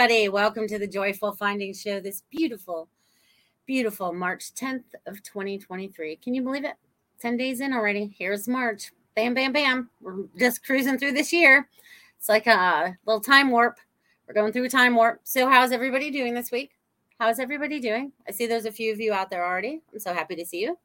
everybody. Welcome to the Joyful Findings Show this beautiful, beautiful March 10th of 2023. Can you believe it? 10 days in already. Here's March. Bam, bam, bam. We're just cruising through this year. It's like a little time warp. We're going through a time warp. So, how's everybody doing this week? How's everybody doing? I see there's a few of you out there already. I'm so happy to see you.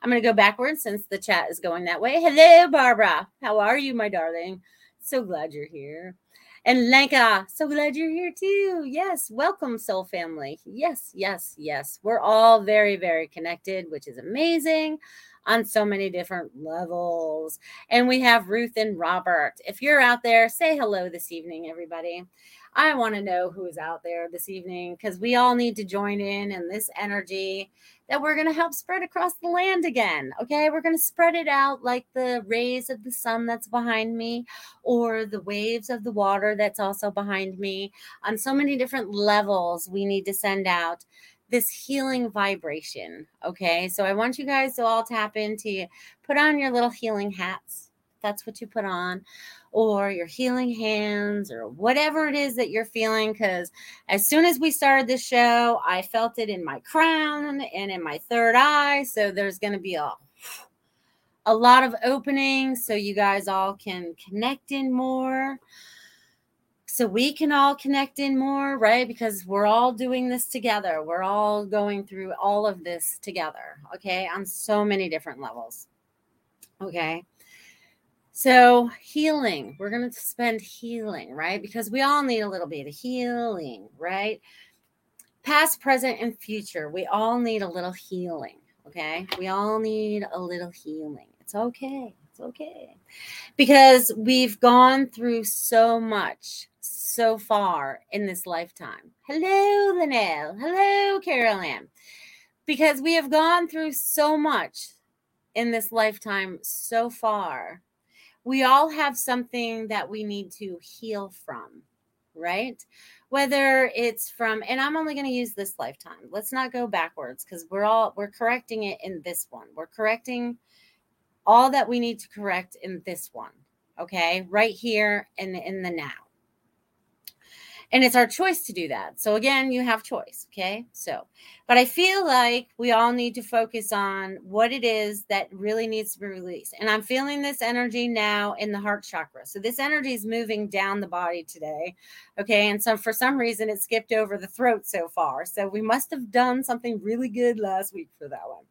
I'm going to go backwards since the chat is going that way. Hello, Barbara. How are you, my darling? So glad you're here. And Lenka, so glad you're here too. Yes, welcome, Soul Family. Yes, yes, yes. We're all very, very connected, which is amazing on so many different levels. And we have Ruth and Robert. If you're out there, say hello this evening, everybody. I want to know who is out there this evening because we all need to join in in this energy that we're going to help spread across the land again. Okay. We're going to spread it out like the rays of the sun that's behind me or the waves of the water that's also behind me. On so many different levels, we need to send out this healing vibration. Okay. So I want you guys to all tap into put on your little healing hats. That's what you put on or your healing hands or whatever it is that you're feeling. Because as soon as we started this show, I felt it in my crown and in my third eye. So there's going to be a a lot of openings so you guys all can connect in more so we can all connect in more right because we're all doing this together we're all going through all of this together okay on so many different levels okay so, healing, we're going to spend healing, right? Because we all need a little bit of healing, right? Past, present, and future, we all need a little healing, okay? We all need a little healing. It's okay. It's okay. Because we've gone through so much so far in this lifetime. Hello, Linnell. Hello, Carolyn. Because we have gone through so much in this lifetime so far we all have something that we need to heal from, right? Whether it's from, and I'm only going to use this lifetime. Let's not go backwards because we're all, we're correcting it in this one. We're correcting all that we need to correct in this one. Okay. Right here and in, in the now. And it's our choice to do that. So again, you have choice, okay? So, but I feel like we all need to focus on what it is that really needs to be released. And I'm feeling this energy now in the heart chakra. So this energy is moving down the body today. Okay? And so for some reason it skipped over the throat so far. So we must have done something really good last week for that one.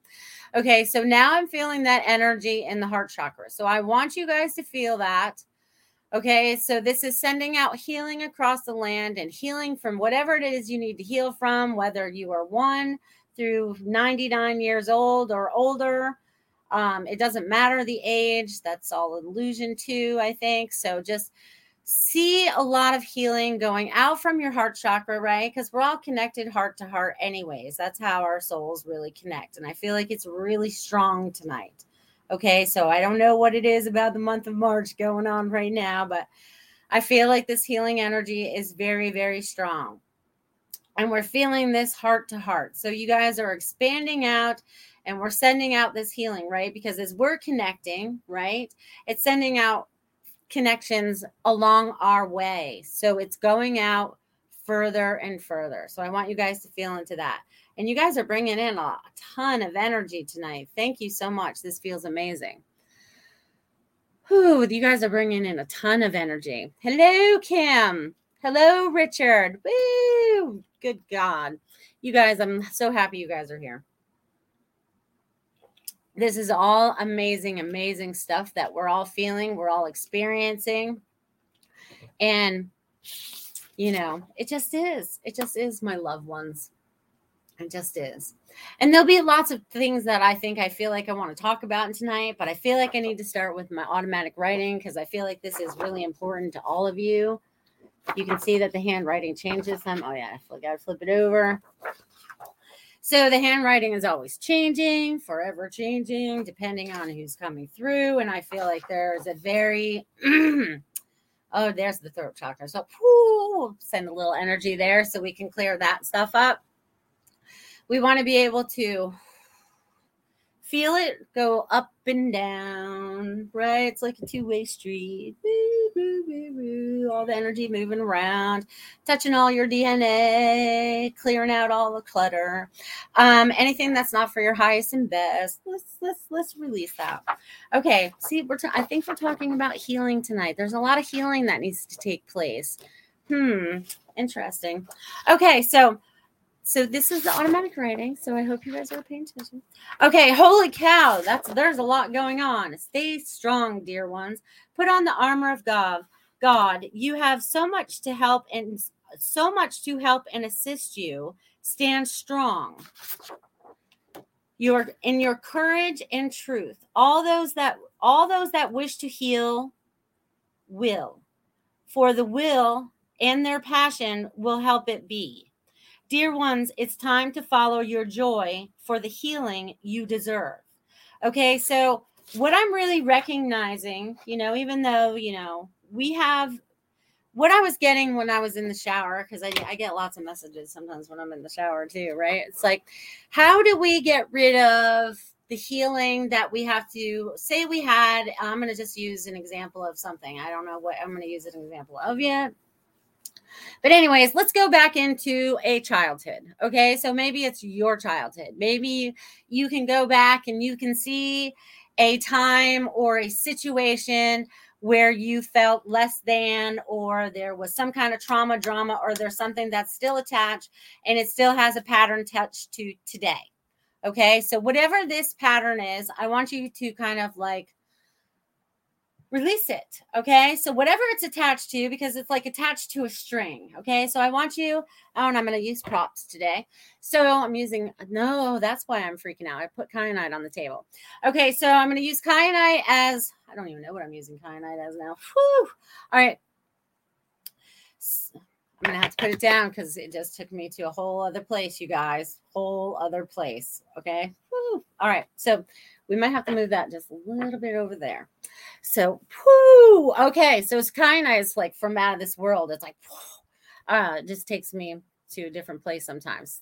Okay, so now I'm feeling that energy in the heart chakra. So I want you guys to feel that Okay, so this is sending out healing across the land and healing from whatever it is you need to heal from, whether you are one through 99 years old or older. Um, it doesn't matter the age, that's all illusion too, I think. So just see a lot of healing going out from your heart chakra, right? Because we're all connected heart to heart, anyways. That's how our souls really connect. And I feel like it's really strong tonight. Okay, so I don't know what it is about the month of March going on right now, but I feel like this healing energy is very, very strong. And we're feeling this heart to heart. So you guys are expanding out and we're sending out this healing, right? Because as we're connecting, right, it's sending out connections along our way. So it's going out further and further. So I want you guys to feel into that. And you guys are bringing in a ton of energy tonight. Thank you so much. This feels amazing. Whew, you guys are bringing in a ton of energy. Hello, Kim. Hello, Richard. Woo! Good God. You guys, I'm so happy you guys are here. This is all amazing, amazing stuff that we're all feeling, we're all experiencing. And, you know, it just is. It just is, my loved ones. It just is. And there'll be lots of things that I think I feel like I want to talk about tonight, but I feel like I need to start with my automatic writing because I feel like this is really important to all of you. You can see that the handwriting changes some. Oh, yeah, I got to flip it over. So the handwriting is always changing, forever changing, depending on who's coming through. And I feel like there's a very, oh, there's the throat chakra. So whoo, send a little energy there so we can clear that stuff up we want to be able to feel it go up and down, right? It's like a two way street. All the energy moving around, touching all your DNA, clearing out all the clutter. Um, anything that's not for your highest and best, let's let's let's release that. Okay, see, we're I think we're talking about healing tonight. There's a lot of healing that needs to take place. Hmm, interesting. Okay, so so this is the automatic writing. So I hope you guys are paying attention. Okay, holy cow, that's there's a lot going on. Stay strong, dear ones. Put on the armor of God. God, you have so much to help and so much to help and assist you. Stand strong. Your in your courage and truth. All those that all those that wish to heal will. For the will and their passion will help it be. Dear ones, it's time to follow your joy for the healing you deserve. Okay, so what I'm really recognizing, you know, even though, you know, we have what I was getting when I was in the shower, because I, I get lots of messages sometimes when I'm in the shower too, right? It's like, how do we get rid of the healing that we have to say we had? I'm going to just use an example of something. I don't know what I'm going to use an example of yet but, anyways, let's go back into a childhood. Okay. So maybe it's your childhood. Maybe you can go back and you can see a time or a situation where you felt less than, or there was some kind of trauma, drama, or there's something that's still attached and it still has a pattern touch to today. Okay. So, whatever this pattern is, I want you to kind of like release it. Okay. So whatever it's attached to, because it's like attached to a string. Okay. So I want you, oh, and I'm going to use props today. So I'm using, no, that's why I'm freaking out. I put kyanite on the table. Okay. So I'm going to use kyanite as, I don't even know what I'm using kyanite as now. Whew. All right. I'm going to have to put it down because it just took me to a whole other place, you guys. Whole other place. Okay. Whew. All right. So we might have to move that just a little bit over there. So, whoo, okay. So it's kind of like from out of this world. It's like, uh, it just takes me to a different place sometimes.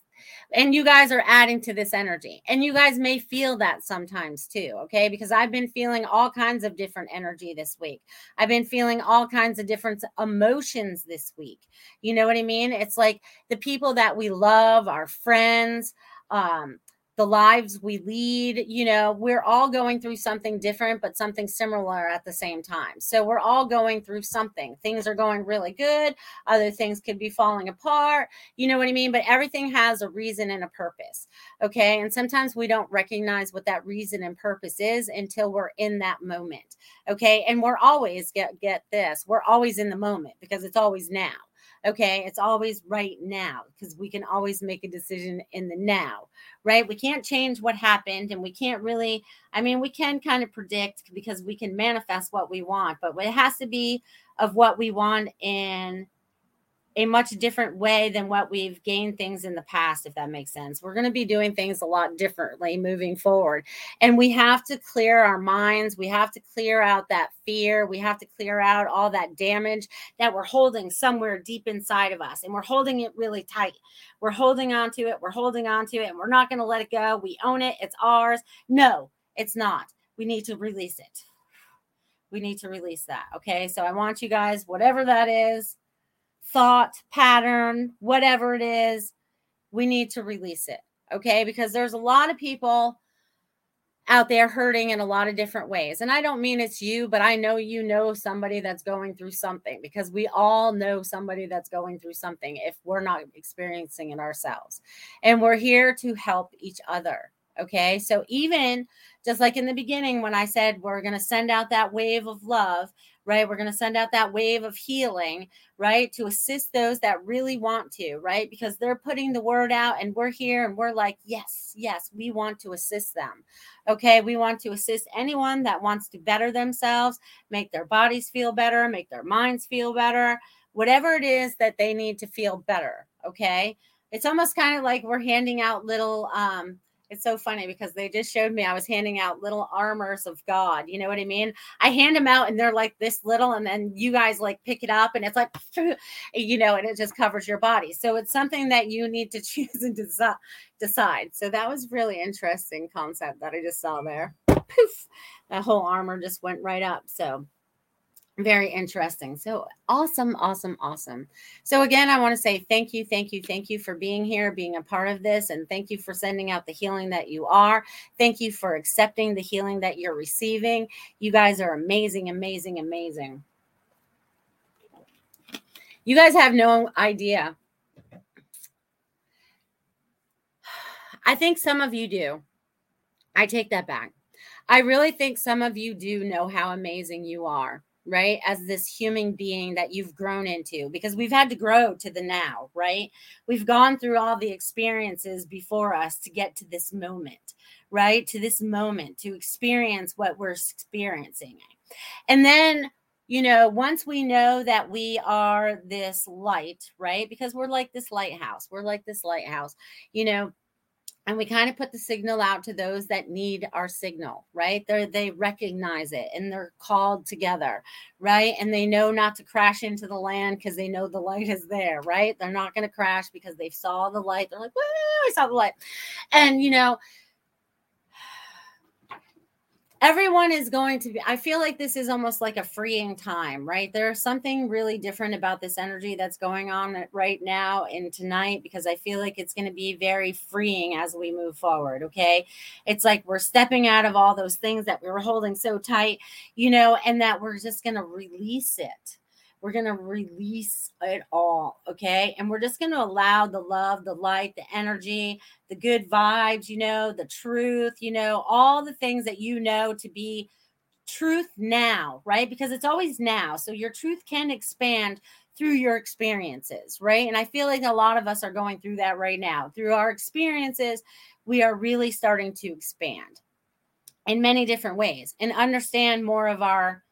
and you guys are adding to this energy and you guys may feel that sometimes too okay because i've been feeling all kinds of different energy this week i've been feeling all kinds of different emotions this week you know what i mean it's like the people that we love our friends um the lives we lead, you know, we're all going through something different, but something similar at the same time. So we're all going through something. Things are going really good, other things could be falling apart. You know what I mean? But everything has a reason and a purpose. Okay. And sometimes we don't recognize what that reason and purpose is until we're in that moment. Okay. And we're always get get this, we're always in the moment because it's always now. Okay. It's always right now because we can always make a decision in the now, right? We can't change what happened and we can't really, I mean, we can kind of predict because we can manifest what we want, but it has to be of what we want in a much different way than what we've gained things in the past, if that makes sense. We're going to be doing things a lot differently moving forward. And we have to clear our minds. We have to clear out that fear. We have to clear out all that damage that we're holding somewhere deep inside of us. And we're holding it really tight. We're holding on to it. We're holding on to it. And we're not going to let it go. We own it. It's ours. No, it's not. We need to release it. We need to release that. Okay. So I want you guys, whatever that is, thought pattern, whatever it is, we need to release it. Okay. Because there's a lot of people out there hurting in a lot of different ways. And I don't mean it's you, but I know you know somebody that's going through something because we all know somebody that's going through something if we're not experiencing it ourselves. And we're here to help each other. Okay. So even just like in the beginning, when I said we're going to send out that wave of love, right? We're going to send out that wave of healing, right? To assist those that really want to, right? Because they're putting the word out and we're here and we're like, yes, yes, we want to assist them. Okay. We want to assist anyone that wants to better themselves, make their bodies feel better, make their minds feel better, whatever it is that they need to feel better. Okay. It's almost kind of like we're handing out little, um, it's so funny because they just showed me I was handing out little armors of God. You know what I mean? I hand them out and they're like this little, and then you guys like pick it up and it's like, you know, and it just covers your body. So it's something that you need to choose and decide. So that was really interesting concept that I just saw there. Poof, that whole armor just went right up. So very interesting. So awesome, awesome, awesome. So, again, I want to say thank you, thank you, thank you for being here, being a part of this, and thank you for sending out the healing that you are. Thank you for accepting the healing that you're receiving. You guys are amazing, amazing, amazing. You guys have no idea. I think some of you do. I take that back. I really think some of you do know how amazing you are right as this human being that you've grown into because we've had to grow to the now right? We've gone through all the experiences before us to get to this moment right? To this moment to experience what we're experiencing. And then you know once we know that we are this light right? Because we're like this lighthouse we're like this lighthouse you know and we kind of put the signal out to those that need our signal right? They they recognize it and they're called together right? And they know not to crash into the land because they know the light is there right? They're not going to crash because they saw the light. They're like i saw the light. And you know everyone is going to be i feel like this is almost like a freeing time right? There's something really different about this energy that's going on right now and tonight because i feel like it's going to be very freeing as we move forward okay? It's like we're stepping out of all those things that we were holding so tight you know and that we're just going to release it we're going to release it all. Okay. And we're just going to allow the love, the light, the energy, the good vibes, you know, the truth, you know, all the things that you know to be truth now, right? Because it's always now. So your truth can expand through your experiences, right? And I feel like a lot of us are going through that right now. Through our experiences, we are really starting to expand in many different ways and understand more of our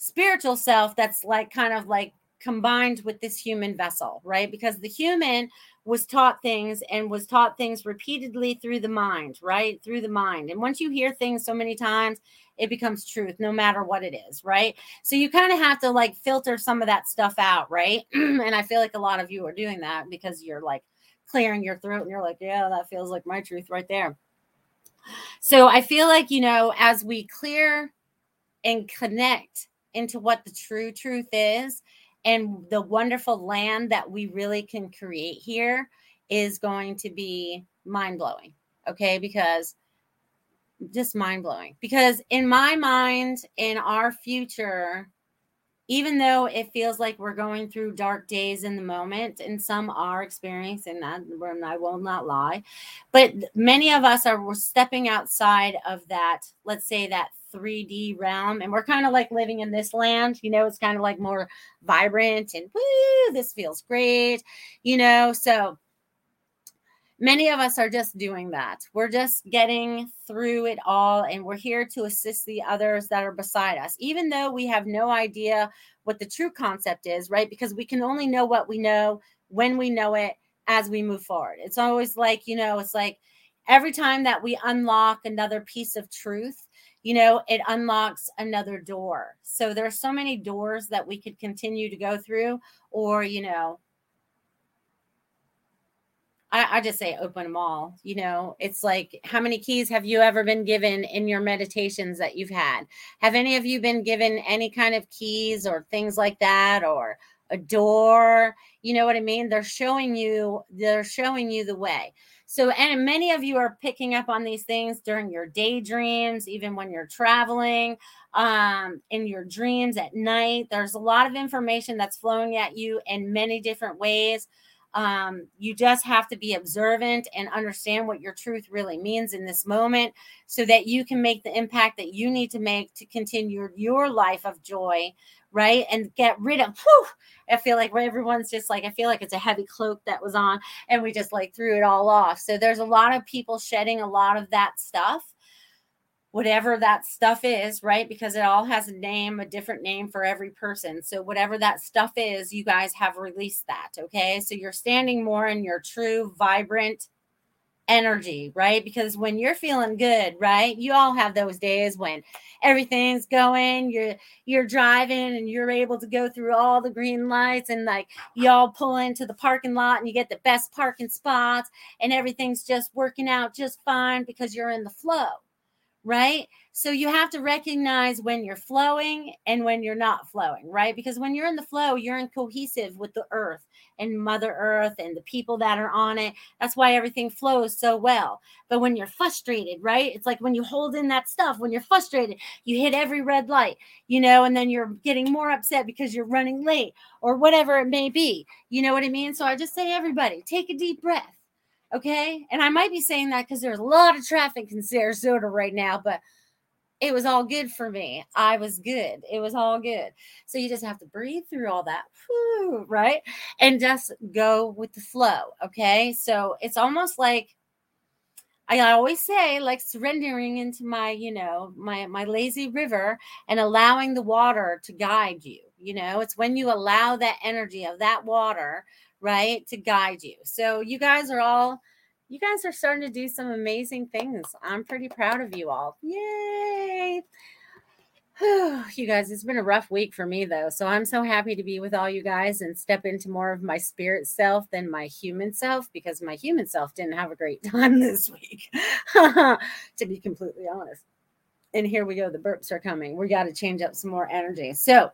spiritual self that's like kind of like combined with this human vessel, right? Because the human was taught things and was taught things repeatedly through the mind, right? Through the mind. And once you hear things so many times, it becomes truth no matter what it is, right? So you kind of have to like filter some of that stuff out, right? and I feel like a lot of you are doing that because you're like clearing your throat and you're like, yeah, that feels like my truth right there. So I feel like, you know, as we clear and connect into what the true truth is and the wonderful land that we really can create here is going to be mind blowing. Okay. Because just mind blowing. Because in my mind, in our future, even though it feels like we're going through dark days in the moment, and some are experiencing that, I will not lie, but many of us we're stepping outside of that, let's say that 3D realm, and we're kind of like living in this land, you know, it's kind of like more vibrant and woo, this feels great, you know. So many of us are just doing that. We're just getting through it all, and we're here to assist the others that are beside us, even though we have no idea what the true concept is, right? Because we can only know what we know when we know it as we move forward. It's always like, you know, it's like every time that we unlock another piece of truth, you know, it unlocks another door. So there are so many doors that we could continue to go through, or, you know, I, I, just say open them all. You know, it's like how many keys have you ever been given in your meditations that you've had? Have any of you been given any kind of keys or things like that or a door? You know what I mean? They're showing you, they're showing you the way. So, and many of you are picking up on these things during your daydreams, even when you're traveling, um, in your dreams at night. There's a lot of information that's flowing at you in many different ways um, you just have to be observant and understand what your truth really means in this moment so that you can make the impact that you need to make to continue your life of joy, right? And get rid of, whew, I feel like everyone's just like, I feel like it's a heavy cloak that was on and we just like threw it all off. So there's a lot of people shedding a lot of that stuff whatever that stuff is, right? Because it all has a name, a different name for every person. So, whatever that stuff is, you guys have released that. Okay. So, you're standing more in your true, vibrant energy, right? Because when you're feeling good, right? You all have those days when everything's going, you're you're driving and you're able to go through all the green lights and like y'all pull into the parking lot and you get the best parking spots and everything's just working out just fine because you're in the flow right? So you have to recognize when you're flowing and when you're not flowing, right? Because when you're in the flow, you're in cohesive with the earth and Mother Earth and the people that are on it. That's why everything flows so well. But when you're frustrated, right? It's like when you hold in that stuff, when you're frustrated, you hit every red light, you know, and then you're getting more upset because you're running late or whatever it may be. You know what I mean? So I just say, everybody, take a deep breath Okay. And I might be saying that because there's a lot of traffic in Sarasota right now, but it was all good for me. I was good. It was all good. So you just have to breathe through all that, whew, right? And just go with the flow. Okay. So it's almost like I always say, like surrendering into my, you know, my my lazy river and allowing the water to guide you. You know, it's when you allow that energy of that water right to guide you. So you guys are all you guys are starting to do some amazing things. I'm pretty proud of you all. Yay! You guys it's been a rough week for me though. So i'm so happy to be with all you guys and step into more of my spirit self than my human self because my human self didn't have a great time this week to be completely honest. And here we go the burps are coming. We got to change up some more energy. So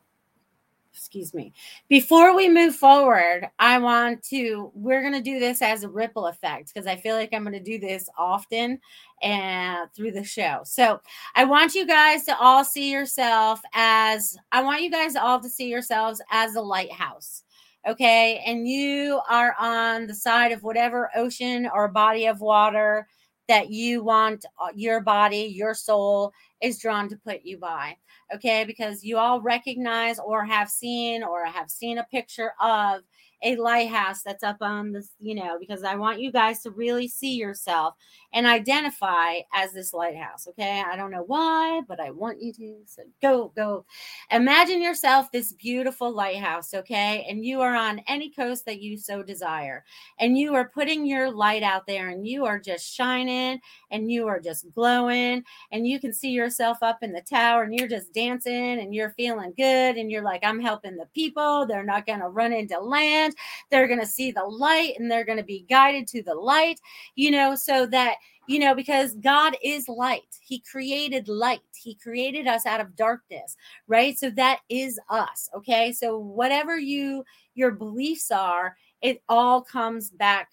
excuse me. Before we move forward, I want to, we're going to do this as a ripple effect because I feel like I'm going to do this often and through the show. So I want you guys to all see yourself as, I want you guys all to see yourselves as a lighthouse. Okay. And you are on the side of whatever ocean or body of water that you want uh, your body, your soul is drawn to put you by okay? Because you all recognize or have seen or have seen a picture of a lighthouse that's up on this, you know, because I want you guys to really see yourself and identify as this lighthouse. Okay. I don't know why, but I want you to. So go, go. Imagine yourself this beautiful lighthouse. Okay. And you are on any coast that you so desire. And you are putting your light out there and you are just shining and you are just glowing. And you can see yourself up in the tower and you're just dancing and you're feeling good. And you're like, I'm helping the people. They're not going to run into land They're going to see the light and they're going to be guided to the light, you know, so that, you know, because God is light. He created light. He created us out of darkness, right? So that is us, okay? So whatever you your beliefs are, it all comes back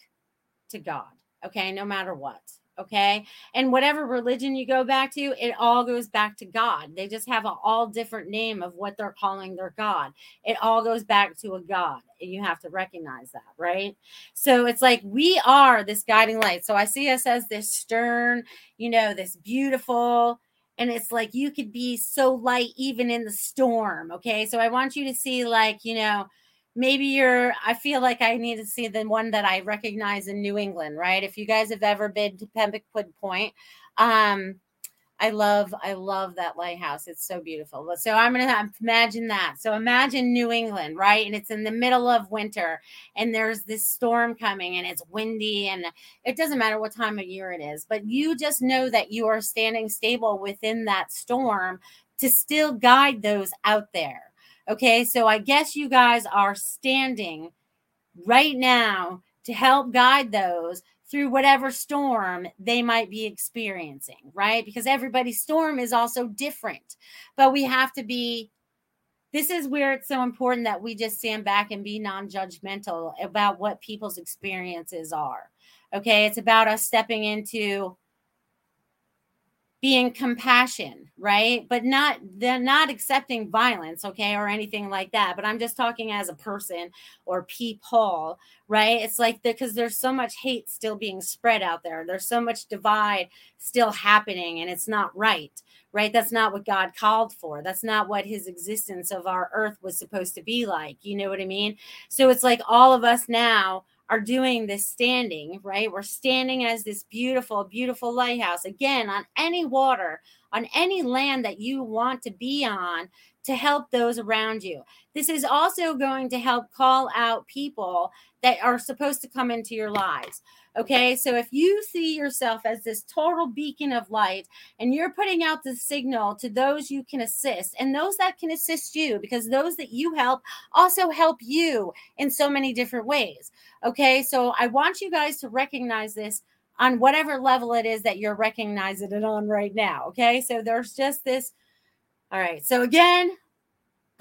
to God, okay? No matter what okay? And whatever religion you go back to it all goes back to god. They just have an all different name of what they're calling their god. It all goes back to a god and you have to recognize that right? So it's like we are this guiding light. So i see us as this stern you know this beautiful and it's like you could be so light even in the storm okay? So i want you to see like you know maybe you're i feel like i need to see the one that i recognize in new england right? If you guys have ever been to Pemaquid Point um i love i love that lighthouse. It's so beautiful. So i'm gonna imagine that. So imagine new england right? And it's in the middle of winter and there's this storm coming and it's windy and it doesn't matter what time of year it is but you just know that you are standing stable within that storm to still guide those out there Okay, so I guess you guys are standing right now to help guide those through whatever storm they might be experiencing, right? Because everybody's storm is also different. But we have to be this is where it's so important that we just stand back and be non-judgmental about what people's experiences are. Okay, it's about us stepping into being compassion right? But not they're not accepting violence okay or anything like that but i'm just talking as a person or people right? It's like because there's so much hate still being spread out there. There's so much divide still happening and it's not right right? That's not what god called for. That's not what his existence of our earth was supposed to be like you know what i mean? So it's like all of us now are doing this standing, right? We're standing as this beautiful, beautiful lighthouse again on any water, on any land that you want to be on to help those around you. This is also going to help call out people that are supposed to come into your lives. Okay, so if you see yourself as this total beacon of light and you're putting out the signal to those you can assist and those that can assist you, because those that you help also help you in so many different ways. Okay, so I want you guys to recognize this on whatever level it is that you're recognizing it on right now. Okay, so there's just this. All right, so again,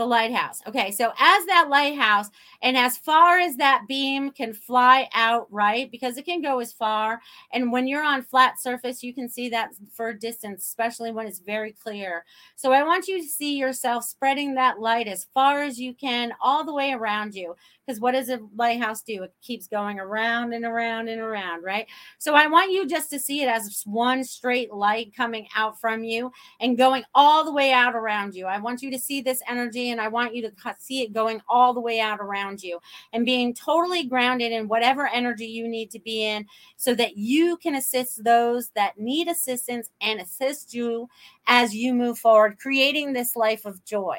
the lighthouse. Okay, so as that lighthouse, and as far as that beam can fly out, right? Because it can go as far. And when you're on flat surface, you can see that for distance, especially when it's very clear. So I want you to see yourself spreading that light as far as you can, all the way around you. Because what does a lighthouse do? It keeps going around and around and around, right? So I want you just to see it as one straight light coming out from you and going all the way out around you. I want you to see this energy and I want you to see it going all the way out around you and being totally grounded in whatever energy you need to be in so that you can assist those that need assistance and assist you as you move forward, creating this life of joy.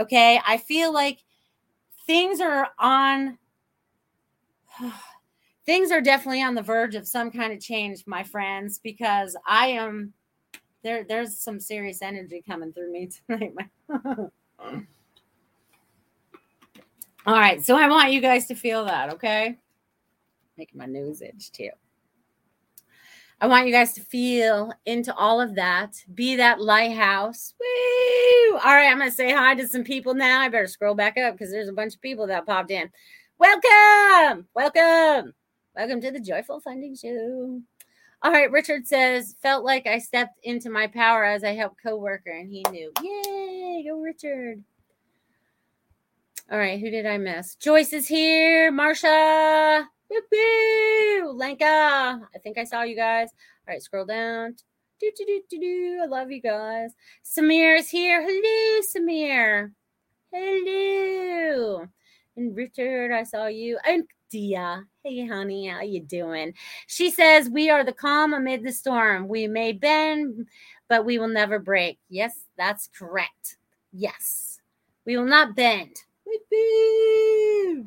Okay. I feel like things are on things are definitely on the verge of some kind of change my friends because i am there there's some serious energy coming through me tonight all right so i want you guys to feel that okay? Making my nose itch too I want you guys to feel into all of that. Be that lighthouse. Woo! All right, I'm going to say hi to some people now. I better scroll back up because there's a bunch of people that popped in. Welcome! Welcome! Welcome to the Joyful Findings Show. All right, Richard says, felt like I stepped into my power as I helped coworker and he knew. Yay! Go, Richard. All right, who did I miss? Joyce is here. Marsha. Woo-hoo! Lenka. I think I saw you guys. All right, scroll down. Do, do, do, do, do. I love you guys. Samir is here. Hello, Samir. Hello. And Richard, I saw you. And Dia. Hey, honey, how you doing? She says, We are the calm amid the storm. We may bend, but we will never break. Yes, that's correct. Yes. We will not bend. Woo-hoo!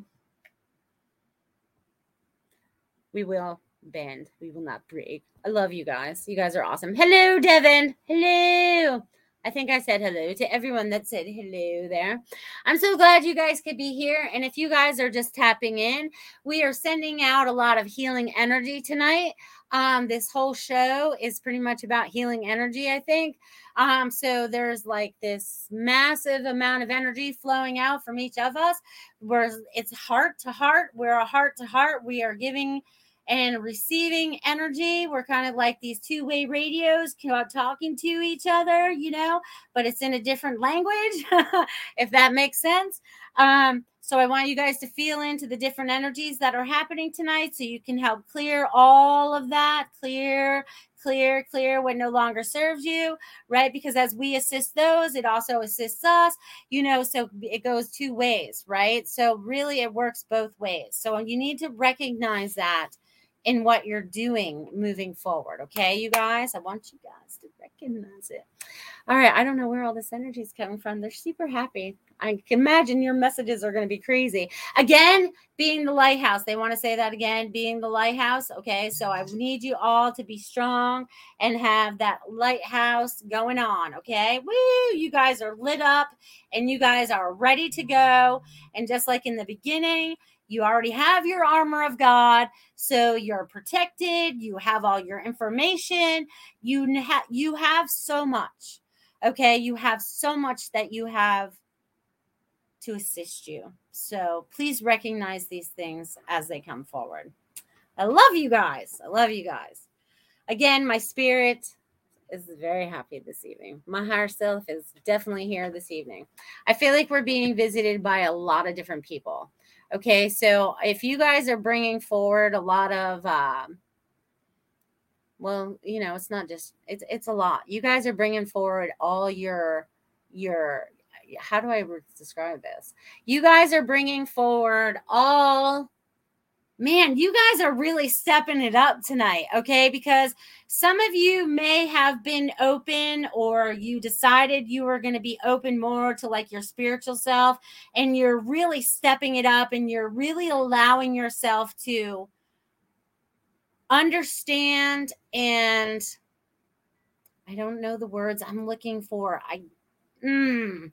We will bend. We will not break. I love you guys. You guys are awesome. Hello, Devin. Hello. I think I said hello to everyone that said hello there. I'm so glad you guys could be here. And if you guys are just tapping in, we are sending out a lot of healing energy tonight. Um, this whole show is pretty much about healing energy, I think. Um, so there's like this massive amount of energy flowing out from each of us, where it's heart to heart. We're a heart to heart. We are giving and receiving energy. We're kind of like these two way radios talking to each other, you know, but it's in a different language, if that makes sense. Um, so I want you guys to feel into the different energies that are happening tonight so you can help clear all of that, clear, clear, clear what no longer serves you, right? Because as we assist those, it also assists us, you know, so it goes two ways, right? So really it works both ways. So you need to recognize that in what you're doing moving forward. Okay, you guys, I want you guys to recognize it. All right, I don't know where all this energy is coming from. They're super happy. I can imagine your messages are going to be crazy. Again, being the lighthouse. They want to say that again, being the lighthouse. Okay, so I need you all to be strong and have that lighthouse going on. Okay, woo, you guys are lit up and you guys are ready to go. And just like in the beginning, you already have your armor of God, so you're protected. You have all your information. You have you have so much. Okay, you have so much that you have to assist you. So please recognize these things as they come forward. I love you guys. I love you guys. Again, my spirit is very happy this evening. My higher self is definitely here this evening. I feel like we're being visited by a lot of different people. Okay, so if you guys are bringing forward a lot of, um, well, you know, it's not just it's it's a lot. You guys are bringing forward all your your how do I describe this? You guys are bringing forward all man, you guys are really stepping it up tonight, okay? Because some of you may have been open or you decided you were going to be open more to like your spiritual self, and you're really stepping it up and you're really allowing yourself to understand and I don't know the words I'm looking for. I mm,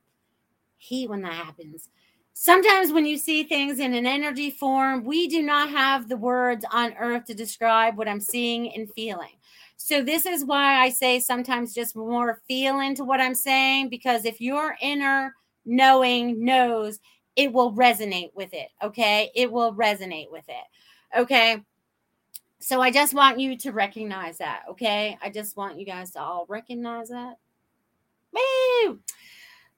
hate when that happens Sometimes when you see things in an energy form, we do not have the words on earth to describe what I'm seeing and feeling. So this is why I say sometimes just more feel into what I'm saying because if your inner knowing knows, it will resonate with it. Okay. It will resonate with it. Okay. So I just want you to recognize that. Okay. I just want you guys to all recognize that. Woo!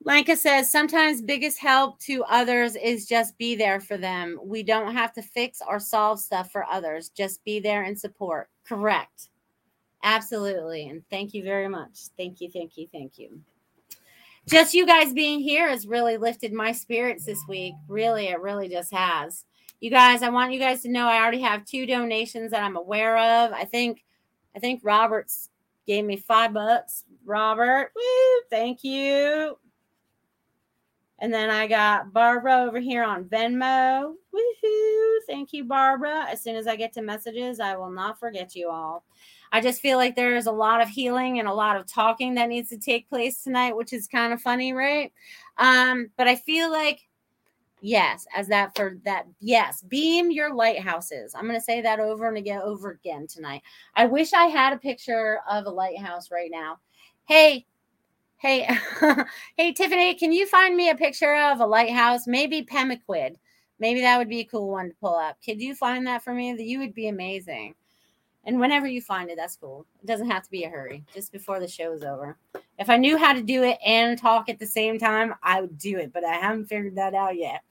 Lanka says sometimes biggest help to others is just be there for them. We don't have to fix or solve stuff for others. Just be there and support. Correct. Absolutely. And thank you very much. Thank you, thank you, thank you. Just you guys being here has really lifted my spirits this week. Really, it really just has. You guys, I want you guys to know I already have two donations that I'm aware of. I think I think Robert's gave me five bucks. Robert, woo, thank you. And then I got Barbara over here on Venmo. Woohoo! Thank you, Barbara. As soon as I get to messages, I will not forget you all. I just feel like there is a lot of healing and a lot of talking that needs to take place tonight, which is kind of funny, right? Um, but I feel like yes, as that for that, yes, beam your lighthouses. I'm going to say that over and again, over again tonight. I wish I had a picture of a lighthouse right now. Hey, Hey, hey, Tiffany, can you find me a picture of a lighthouse? Maybe Pemaquid. Maybe that would be a cool one to pull up. Could you find that for me? You would be amazing. And whenever you find it, that's cool. It doesn't have to be a hurry, just before the show is over. If I knew how to do it and talk at the same time, I would do it, but I haven't figured that out yet.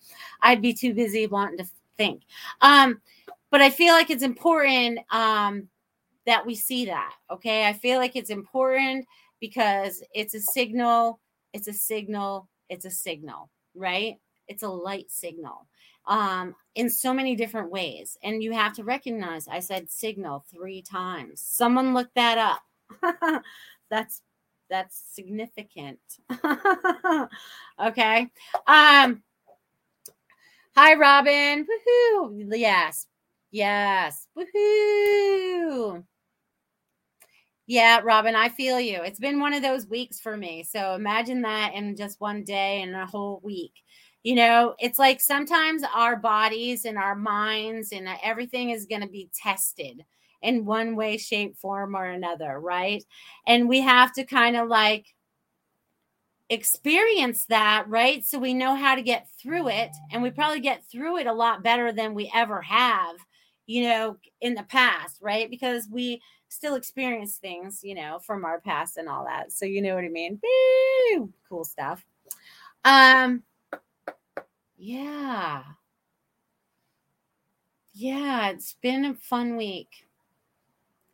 I'd be too busy wanting to think. Um, but I feel like it's important um, that we see that. Okay. I feel like it's important because it's a signal, it's a signal, it's a signal, right? It's a light signal um, in so many different ways. And you have to recognize I said signal three times. Someone look that up. that's that's significant. okay. Um hi Robin. Woohoo. Yes. Yes. Woohoo. Yeah, Robin, I feel you. It's been one of those weeks for me. So imagine that in just one day and a whole week. You know, it's like sometimes our bodies and our minds and uh, everything is going to be tested in one way, shape, form, or another, right? And we have to kind of like experience that, right? So we know how to get through it. And we probably get through it a lot better than we ever have, you know, in the past, right? Because we still experience things, you know, from our past and all that. So you know what I mean? Woo! Cool stuff. Um yeah. Yeah, it's been a fun week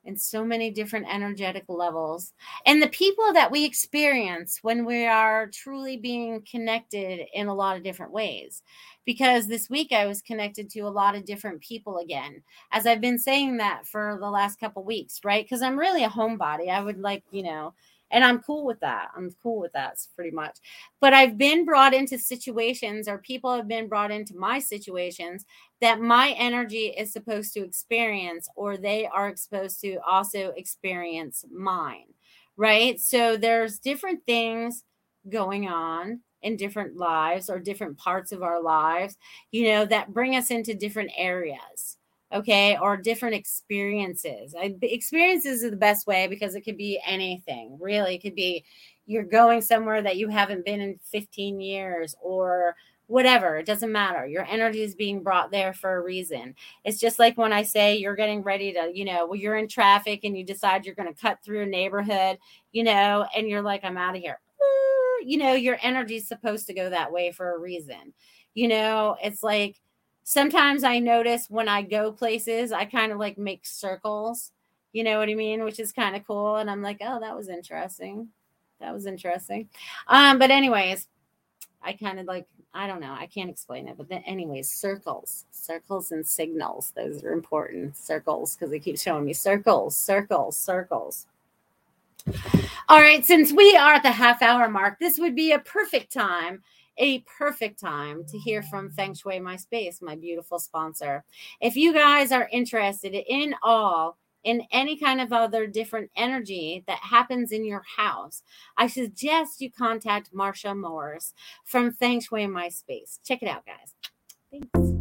in so many different energetic levels. And the people that we experience when we are truly being connected in a lot of different ways. Because this week I was connected to a lot of different people again, as I've been saying that for the last couple weeks, right? Because I'm really a homebody. I would like, you know, and I'm cool with that. I'm cool with that pretty much. But I've been brought into situations, or people have been brought into my situations that my energy is supposed to experience, or they are supposed to also experience mine. Right. So there's different things going on in different lives or different parts of our lives, you know, that bring us into different areas okay or different experiences. I, experiences are the best way because it could be anything really. It could be you're going somewhere that you haven't been in 15 years or whatever it doesn't matter. Your energy is being brought there for a reason. It's just like when i say you're getting ready to you know well you're in traffic and you decide you're going to cut through a neighborhood you know and you're like i'm out of here you know your energy's supposed to go that way for a reason you know it's like sometimes I notice when I go places, I kind of like make circles. You know what I mean? Which is kind of cool. And I'm like, oh, that was interesting. That was interesting. Um, but anyways, I kind of like, I don't know, I can't explain it. But then, anyways, circles, circles and signals. Those are important. Circles, because they keep showing me circles, circles, circles. All right, since we are at the half hour mark, this would be a perfect time a perfect time to hear from Feng Shui My Space, my beautiful sponsor. If you guys are interested in all in any kind of other different energy that happens in your house, I suggest you contact Marcia Morse from Feng Shui My Space. Check it out, guys. Thanks.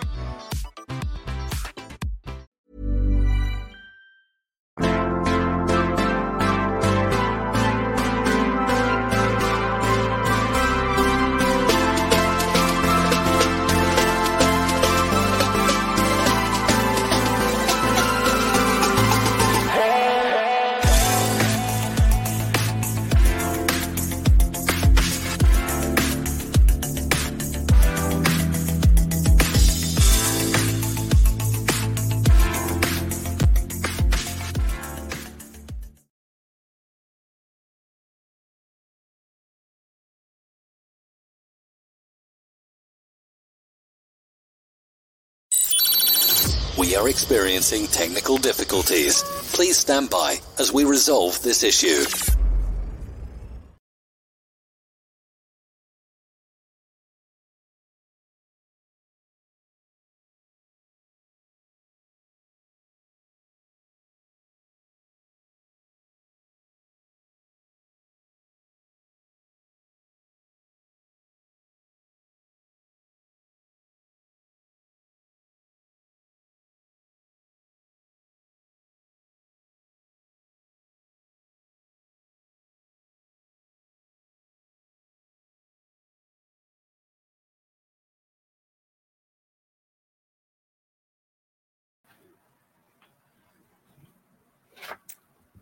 Are experiencing technical difficulties. Please stand by as we resolve this issue.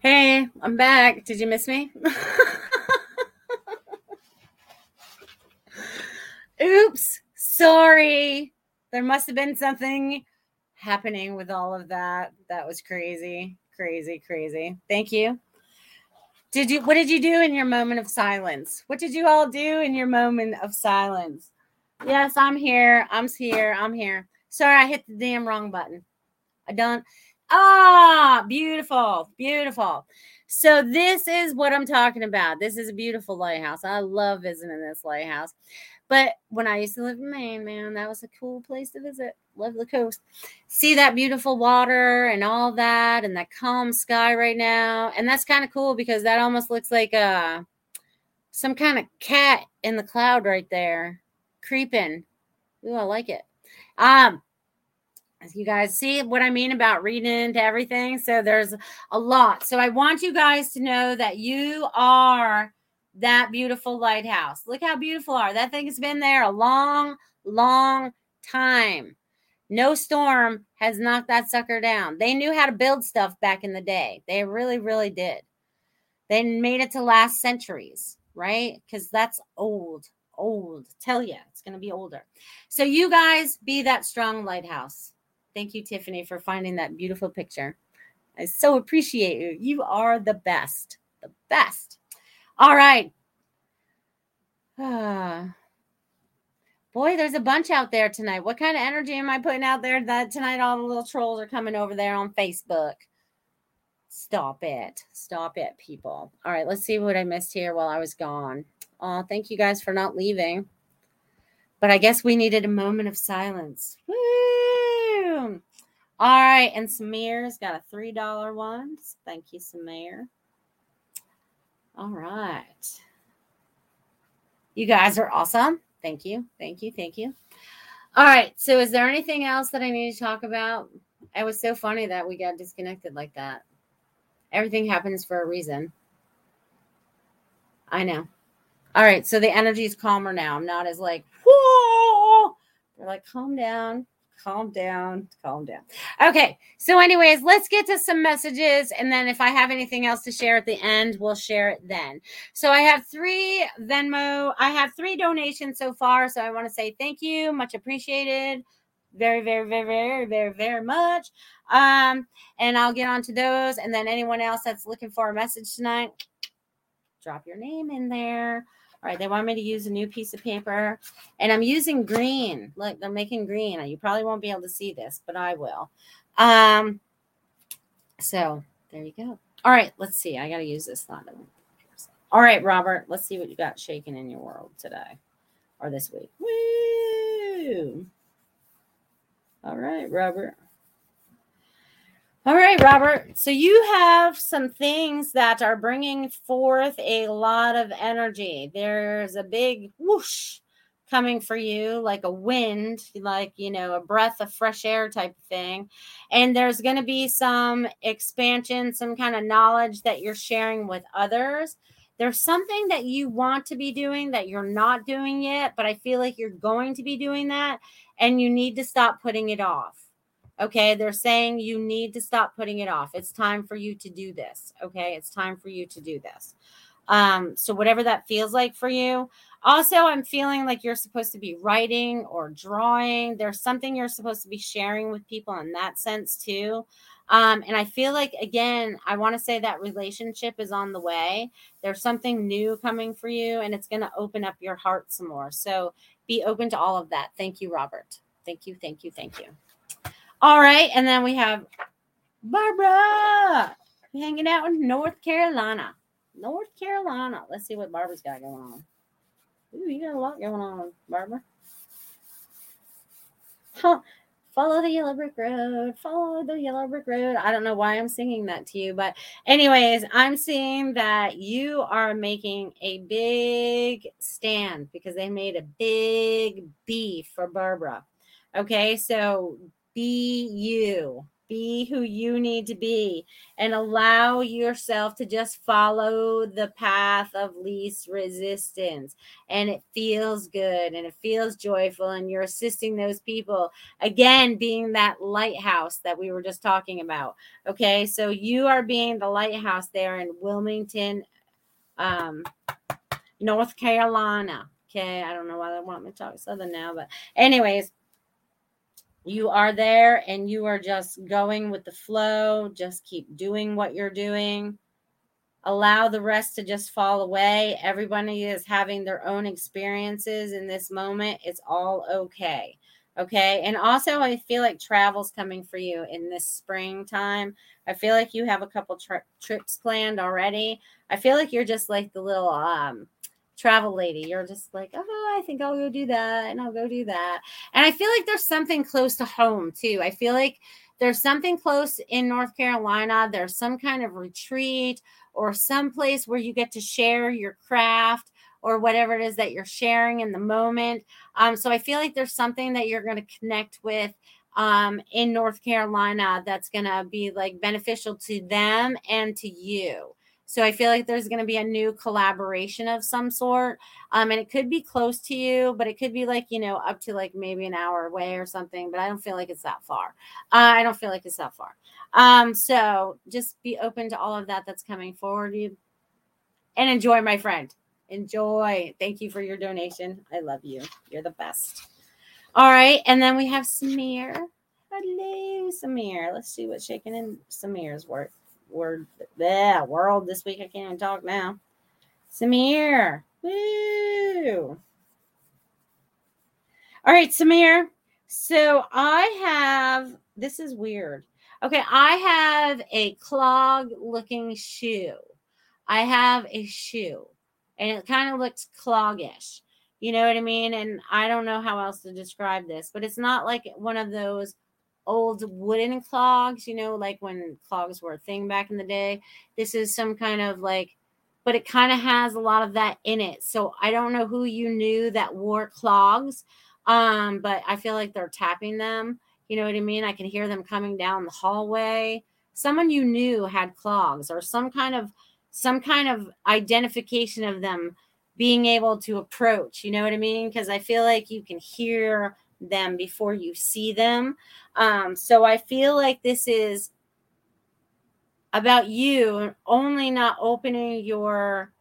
Hey, I'm back. Did you miss me? Oops, sorry. There must have been something happening with all of that. That was crazy, crazy, crazy. Thank you. Did you what did you do in your moment of silence? What did you all do in your moment of silence? Yes, I'm here. I'm here. I'm here. Sorry, I hit the damn wrong button. I don't. Ah, beautiful, beautiful. So this is what I'm talking about. This is a beautiful lighthouse. I love visiting this lighthouse. But when I used to live in Maine, man, that was a cool place to visit. Love the coast. See that beautiful water and all that and that calm sky right now. And that's kind of cool because that almost looks like a uh, some kind of cat in the cloud right there creeping. Ooh, I like it. Um, you guys see what I mean about reading into everything. So there's a lot. So I want you guys to know that you are that beautiful lighthouse. Look how beautiful are. That thing has been there a long, long time. No storm has knocked that sucker down. They knew how to build stuff back in the day. They really, really did. They made it to last centuries, right? Because that's old, old. Tell you, it's going to be older. So you guys be that strong lighthouse. Thank you, Tiffany, for finding that beautiful picture. I so appreciate you. You are the best, the best. All right. Ah. Boy, there's a bunch out there tonight. What kind of energy am I putting out there that tonight all the little trolls are coming over there on Facebook? Stop it. Stop it, people. All right, let's see what I missed here while I was gone. Oh, thank you guys for not leaving. But I guess we needed a moment of silence. Woo! All right, and Samir's got a $3 one. Thank you, Samir. All right. You guys are awesome. Thank you. Thank you. Thank you. All right. So, is there anything else that I need to talk about? It was so funny that we got disconnected like that. Everything happens for a reason. I know. All right. So, the energy is calmer now. I'm not as like, whoa. They're like, calm down calm down, calm down. Okay. So, anyways, let's get to some messages. And then if I have anything else to share at the end, we'll share it then. So, I have three Venmo, I have three donations so far. So, I want to say thank you, much appreciated. Very, very, very, very, very, very much. Um, and I'll get on to those. And then anyone else that's looking for a message tonight, drop your name in there. All right, they want me to use a new piece of paper, and I'm using green. Look, they're making green. You probably won't be able to see this, but I will. Um, so there you go. All right, let's see. I got to use this thought. All right, Robert, let's see what you got shaking in your world today or this week. Woo! All right, Robert. All right, Robert. So you have some things that are bringing forth a lot of energy. There's a big whoosh coming for you, like a wind, like, you know, a breath of fresh air type thing. And there's going to be some expansion, some kind of knowledge that you're sharing with others. There's something that you want to be doing that you're not doing yet, but I feel like you're going to be doing that and you need to stop putting it off Okay. They're saying you need to stop putting it off. It's time for you to do this. Okay. It's time for you to do this. Um, so, whatever that feels like for you. Also, I'm feeling like you're supposed to be writing or drawing. There's something you're supposed to be sharing with people in that sense, too. Um, and I feel like, again, I want to say that relationship is on the way. There's something new coming for you, and it's going to open up your heart some more. So, be open to all of that. Thank you, Robert. Thank you. Thank you. Thank you. All right. And then we have Barbara hanging out in North Carolina. North Carolina. Let's see what Barbara's got going on. Ooh, you got a lot going on, Barbara. Huh. Follow the yellow brick road. Follow the yellow brick road. I don't know why I'm singing that to you, but anyways, I'm seeing that you are making a big stand because they made a big B for Barbara. Okay, so be you. be who you need to be and allow yourself to just follow the path of least resistance. And it feels good and it feels joyful. And you're assisting those people again being that lighthouse that we were just talking about. Okay? So you are being the lighthouse there in wilmington um north carolina. Okay? I don't know why they want me to talk southern now but anyways you are there and you are just going with the flow. Just keep doing what you're doing. Allow the rest to just fall away. Everybody is having their own experiences in this moment. It's all okay. Okay. And also, I feel like travel's coming for you in this springtime. I feel like you have a couple tri- trips planned already. I feel like you're just like the little um travel lady. You're just like, oh, I think I'll go do that and I'll go do that. And I feel like there's something close to home too. I feel like there's something close in North Carolina. There's some kind of retreat or some place where you get to share your craft or whatever it is that you're sharing in the moment. Um, so I feel like there's something that you're going to connect with um, in North Carolina that's going to be like beneficial to them and to you. So I feel like there's going to be a new collaboration of some sort. Um, and it could be close to you, but it could be like, you know, up to like maybe an hour away or something. But I don't feel like it's that far. Uh, I don't feel like it's that far. Um, so just be open to all of that that's coming forward you and enjoy, my friend. Enjoy. Thank you for your donation. I love you. You're the best. All right. And then we have Samir. Hello, Samir. Let's see what's shaking in Samir's work word yeah, world this week. I can't even talk now. Samir. Woo. All right, Samir. So I have this is weird. Okay, I have a clog looking shoe. I have a shoe and it kind of looks cloggish. You know what I mean? And I don't know how else to describe this, but it's not like one of those old wooden clogs, you know, like when clogs were a thing back in the day. This is some kind of like, but it kind of has a lot of that in it. So I don't know who you knew that wore clogs, um, but I feel like they're tapping them. You know what I mean? I can hear them coming down the hallway. Someone you knew had clogs or some kind of some kind of identification of them being able to approach. You know what I mean? Because I feel like you can hear them before you see them. Um, so I feel like this is about you only not opening your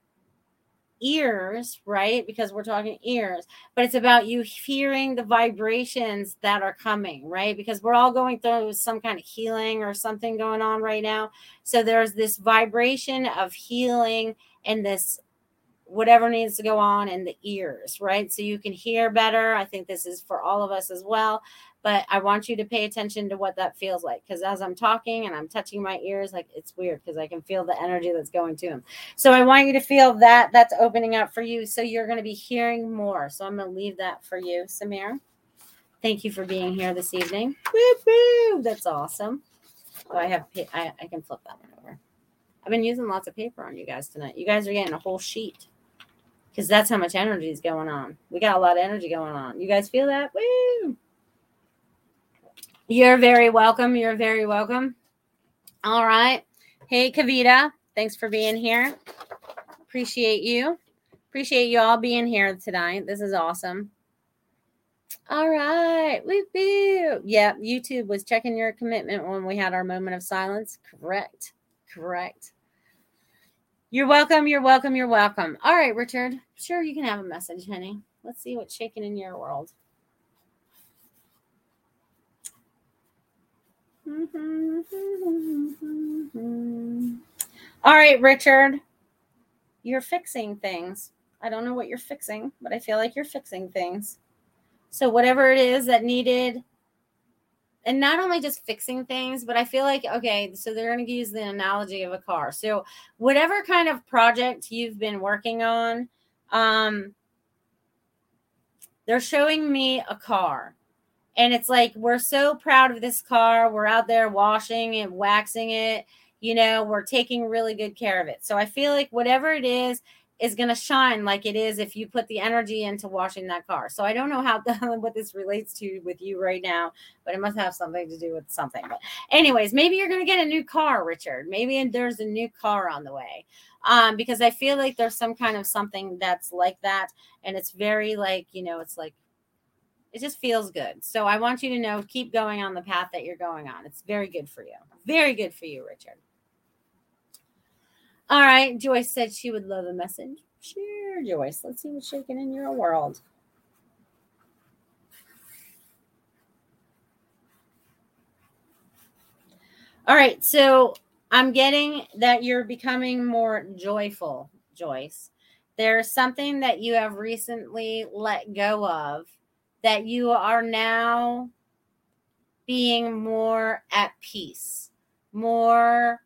ears, right? Because we're talking ears, but it's about you hearing the vibrations that are coming, right? Because we're all going through some kind of healing or something going on right now. So there's this vibration of healing and this whatever needs to go on in the ears, right? So you can hear better. I think this is for all of us as well. But I want you to pay attention to what that feels like because as I'm talking and I'm touching my ears, like it's weird because I can feel the energy that's going to them. So I want you to feel that that's opening up for you. So you're going to be hearing more. So I'm going to leave that for you, Samir. Thank you for being here this evening. Woo-hoo! That's awesome. Oh, I have, I, I can flip that one over. I've been using lots of paper on you guys tonight. You guys are getting a whole sheet because that's how much energy is going on. We got a lot of energy going on. You guys feel that? Woo! You're very welcome. You're very welcome. All right. Hey, Kavita. Thanks for being here. Appreciate you. Appreciate you all being here tonight. This is awesome. All right. Woo woo. Yeah, YouTube was checking your commitment when we had our moment of silence. Correct. Correct. You're welcome. You're welcome. You're welcome. All right, Richard. Sure, you can have a message, honey. Let's see what's shaking in your world. All right, Richard. You're fixing things. I don't know what you're fixing, but I feel like you're fixing things. So, whatever it is that needed and not only just fixing things, but I feel like, okay, so they're going to use the analogy of a car. So, whatever kind of project you've been working on, um, they're showing me a car. And it's like, we're so proud of this car. We're out there washing and waxing it. You know, we're taking really good care of it. So, I feel like whatever it is is going to shine like it is if you put the energy into washing that car. So I don't know how what this relates to with you right now, but it must have something to do with something. But anyways, maybe you're going to get a new car, Richard. Maybe there's a new car on the way. Um, because I feel like there's some kind of something that's like that, and it's very like you know, it's like it just feels good. So I want you to know, keep going on the path that you're going on. It's very good for you. Very good for you, Richard. All right. Joyce said she would love a message. Sure, Joyce. Let's see what's shaking in your world. All right. So I'm getting that you're becoming more joyful, Joyce. There's something that you have recently let go of that you are now being more at peace, more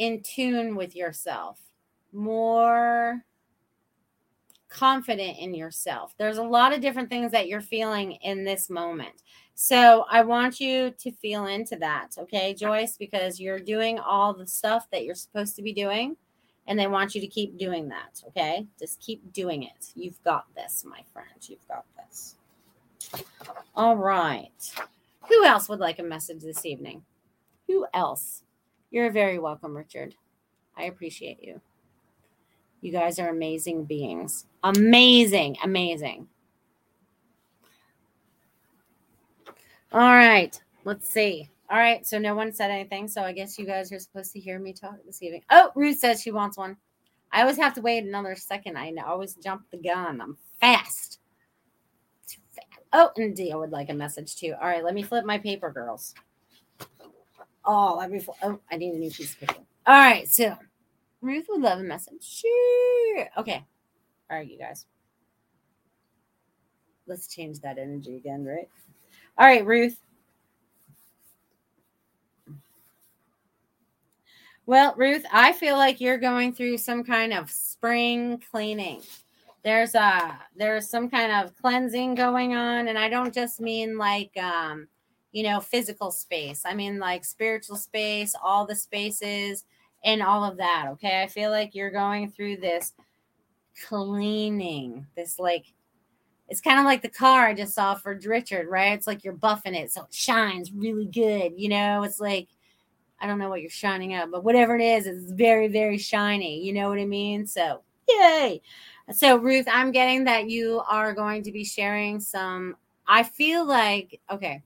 in tune with yourself, more confident in yourself. There's a lot of different things that you're feeling in this moment. So I want you to feel into that, okay, Joyce, because you're doing all the stuff that you're supposed to be doing. And they want you to keep doing that, okay? Just keep doing it. You've got this, my friend. You've got this. All right. Who else would like a message this evening? Who else? You're very welcome, Richard. I appreciate you. You guys are amazing beings. Amazing, amazing. All right, let's see. All right, so no one said anything. So I guess you guys are supposed to hear me talk this evening. Oh, Ruth says she wants one. I always have to wait another second. I always jump the gun. I'm fast. Too fast. Oh, and Dia would like a message too. All right, let me flip my paper, girls. Oh, let me. Oh, I need a new piece of paper. All right, so Ruth would love a message. Sure. Okay. All right, you guys. Let's change that energy again, right? All right, Ruth. Well, Ruth, I feel like you're going through some kind of spring cleaning there's a there's some kind of cleansing going on and i don't just mean like um you know physical space i mean like spiritual space all the spaces and all of that okay i feel like you're going through this cleaning this like it's kind of like the car i just saw for richard right it's like you're buffing it so it shines really good you know it's like i don't know what you're shining up but whatever it is it's very very shiny you know what i mean so yay so, Ruth, I'm getting that you are going to be sharing some. I feel like, okay.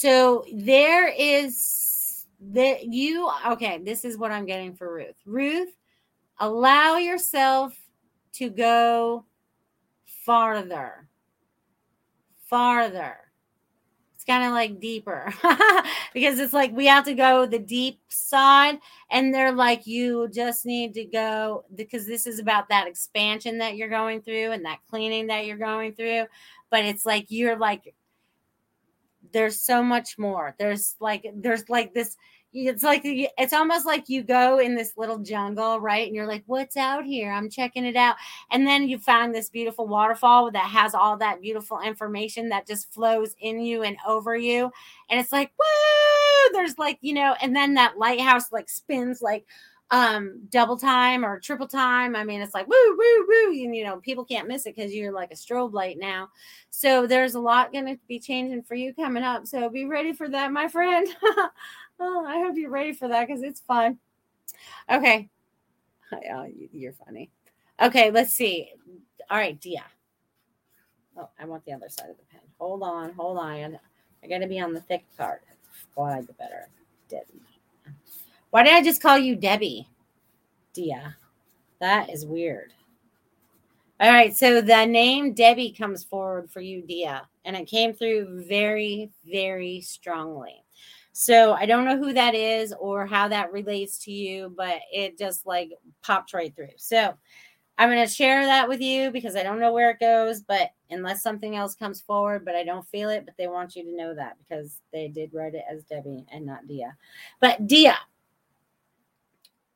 So, there is that you, okay, this is what I'm getting for Ruth. Ruth, allow yourself to go farther, farther. It's kind of like deeper. Because it's like we have to go the deep side and they're like you just need to go because this is about that expansion that you're going through and that cleaning that you're going through. But it's like you're like there's so much more there's like there's like this it's like it's almost like you go in this little jungle, right? And you're like, "What's out here? I'm checking it out." And then you find this beautiful waterfall that has all that beautiful information that just flows in you and over you, and it's like, "Woo!" There's like you know, and then that lighthouse like spins like um double time or triple time. I mean it's like woo woo woo and you know people can't miss it because you're like a strobe light now. So there's a lot going to be changing for you coming up. So be ready for that my friend. Oh i hope you're ready for that because it's fun. Okay. Oh, you're funny. Okay let's see. All right dia. Oh i want the other side of the pen. Hold on hold on. I gotta be on the thick part. Glad the better. Debbie why did I just call you Debbie? Dia. That is weird. All right, so the name Debbie comes forward for you, Dia, and it came through very, very strongly. So I don't know who that is or how that relates to you, but it just like popped right through. So I'm going to share that with you because I don't know where it goes, but unless something else comes forward, but I don't feel it, but they want you to know that because they did write it as Debbie and not Dia. But Dia,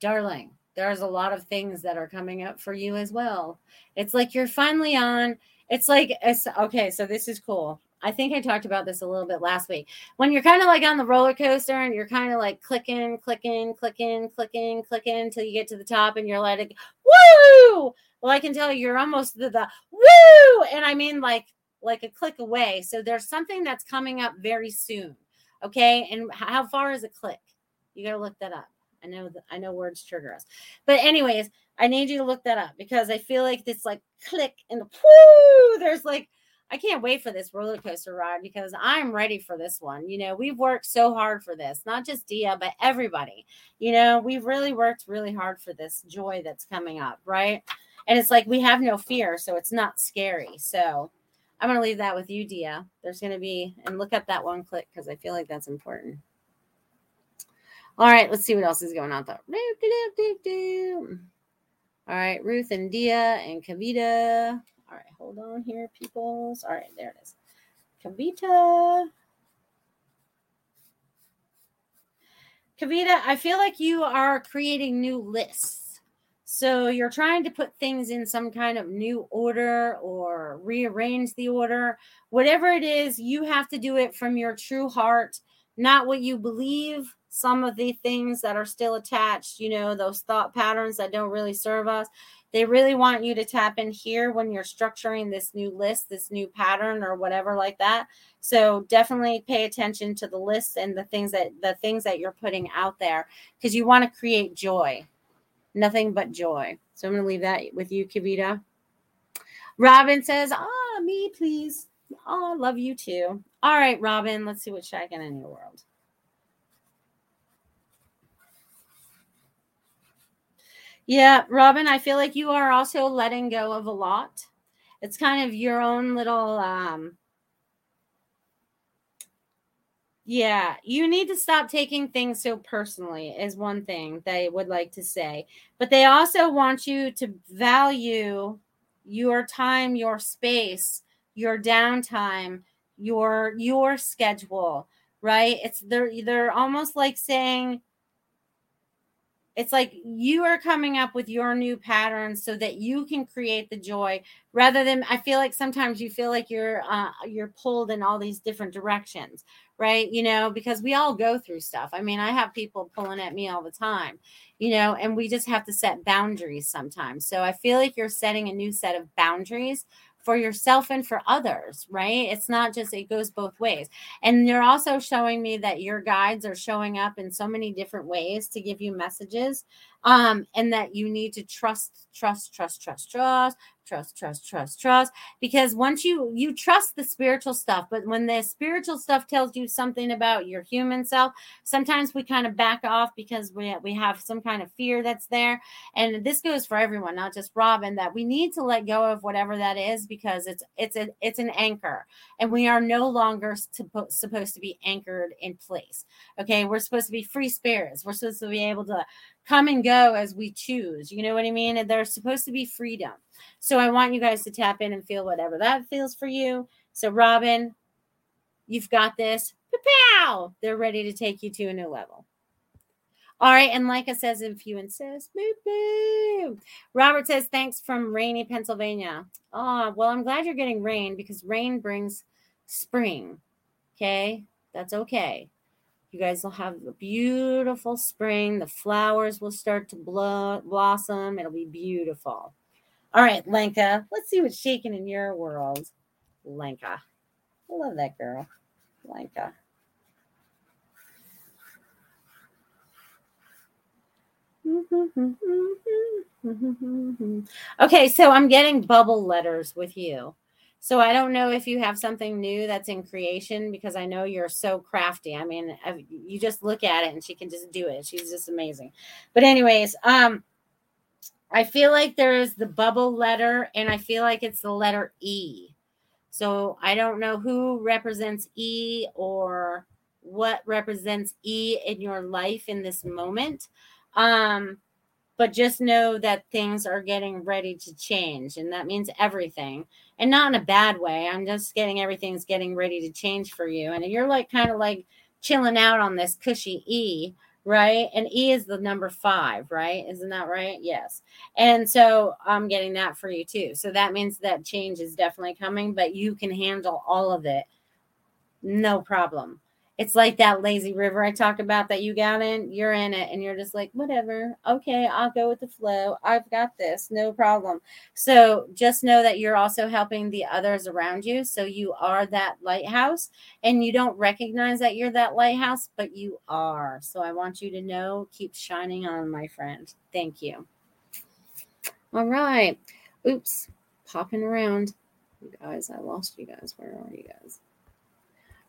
darling, there's a lot of things that are coming up for you as well. It's like you're finally on. It's like, it's okay. So this is cool. I think I talked about this a little bit last week. When you're kind of like on the roller coaster and you're kind of like clicking, clicking, clicking, clicking, clicking until you get to the top and you're like, woo! Well, I can tell you you're almost the, the woo! And I mean like like a click away. So there's something that's coming up very soon. Okay. And how far is a click? You got to look that up. I know I know words trigger us. But anyways, I need you to look that up because I feel like this like click and whoo, there's like I can't wait for this roller coaster ride because I'm ready for this one. You know, we've worked so hard for this, not just Dia, but everybody. You know, we've really worked really hard for this joy that's coming up, right? And it's like we have no fear, so it's not scary. So I'm going to leave that with you, Dia. There's going to be, and look up that one click because I feel like that's important. All right, let's see what else is going on though. All right, Ruth and Dia and Kavita. All right, hold on here, peoples. All right, there it is. Kavita. Kavita, I feel like you are creating new lists. So you're trying to put things in some kind of new order or rearrange the order. Whatever it is, you have to do it from your true heart, not what you believe, some of the things that are still attached, you know, those thought patterns that don't really serve us. They really want you to tap in here when you're structuring this new list, this new pattern or whatever like that. So definitely pay attention to the lists and the things that the things that you're putting out there because you want to create joy. Nothing but joy. So I'm going to leave that with you, Kavita. Robin says, "Ah, me please. Oh, I love you too." All right, Robin, let's see what's shaking in your world. Yeah, Robin, I feel like you are also letting go of a lot. It's kind of your own little um yeah, you need to stop taking things so personally, is one thing they would like to say. But they also want you to value your time, your space, your downtime, your your schedule, right? It's they're they're almost like saying it's like you are coming up with your new patterns so that you can create the joy rather than i feel like sometimes you feel like you're uh, you're pulled in all these different directions right? You know because we all go through stuff. I mean i have people pulling at me all the time you know and we just have to set boundaries sometimes. So i feel like you're setting a new set of boundaries for yourself and for others, right? It's not just, it goes both ways. And you're also showing me that your guides are showing up in so many different ways to give you messages um, and that you need to trust, trust, trust, trust, trust, trust trust trust trust because once you you trust the spiritual stuff but when the spiritual stuff tells you something about your human self sometimes we kind of back off because we we have some kind of fear that's there. And this goes for everyone not just robin that we need to let go of whatever that is because it's it's a it's an anchor. And we are no longer supposed to be anchored in place. Okay? We're supposed to be free spirits. We're supposed to be able to come and go as we choose. You know what I mean? And there's supposed to be freedom. So I want you guys to tap in and feel whatever that feels for you. So, Robin, you've got this. Pow! They're ready to take you to a new level. All right. And like I says, if you insist, boo. Robert says, thanks from rainy Pennsylvania. Oh, well, I'm glad you're getting rain because rain brings spring. Okay. That's okay. You guys will have a beautiful spring. The flowers will start to blow, blossom. It'll be beautiful. All right, Lenka, let's see what's shaking in your world. Lenka. I love that girl. Lenka. okay, so I'm getting bubble letters with you. So I don't know if you have something new that's in creation because I know you're so crafty. I mean, you just look at it and she can just do it. She's just amazing. But anyways, um I feel like there's the bubble letter and I feel like it's the letter E. So I don't know who represents E or what represents E in your life in this moment. Um but just know that things are getting ready to change and that means everything. And not in a bad way i'm just getting everything's getting ready to change for you. And you're like kind of like chilling out on this cushy e right? And e is the number five right? Isn't that right? Yes. And so i'm getting that for you too. So that means that change is definitely coming but you can handle all of it. No problem. It's like that lazy river I talk about that you got in, you're in it, and you're just like, whatever. Okay, I'll go with the flow. I've got this, no problem. So just know that you're also helping the others around you. So you are that lighthouse, and you don't recognize that you're that lighthouse, but you are. So I want you to know, keep shining on, my friend. Thank you. All right. Oops, popping around. You guys, I lost you guys. Where are you guys?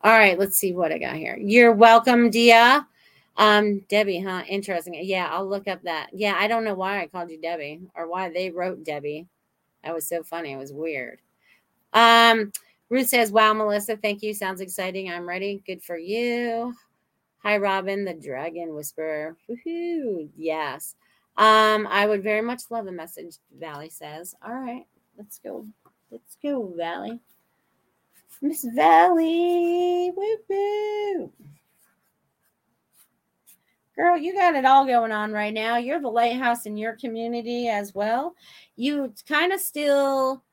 All right, let's see what I got here. You're welcome, Dia. Um, Debbie, huh? Interesting. Yeah, I'll look up that. Yeah, I don't know why I called you Debbie or why they wrote Debbie. That was so funny. It was weird. Um, Ruth says, Wow, Melissa, thank you. Sounds exciting. I'm ready. Good for you. Hi, Robin, the dragon whisperer. Woohoo. Yes. Um, I would very much love a message, Valley says. All right, let's go. Let's go, Valley. Miss Valley. Woo woo. Girl, you got it all going on right now. You're the lighthouse in your community as well. You kind of still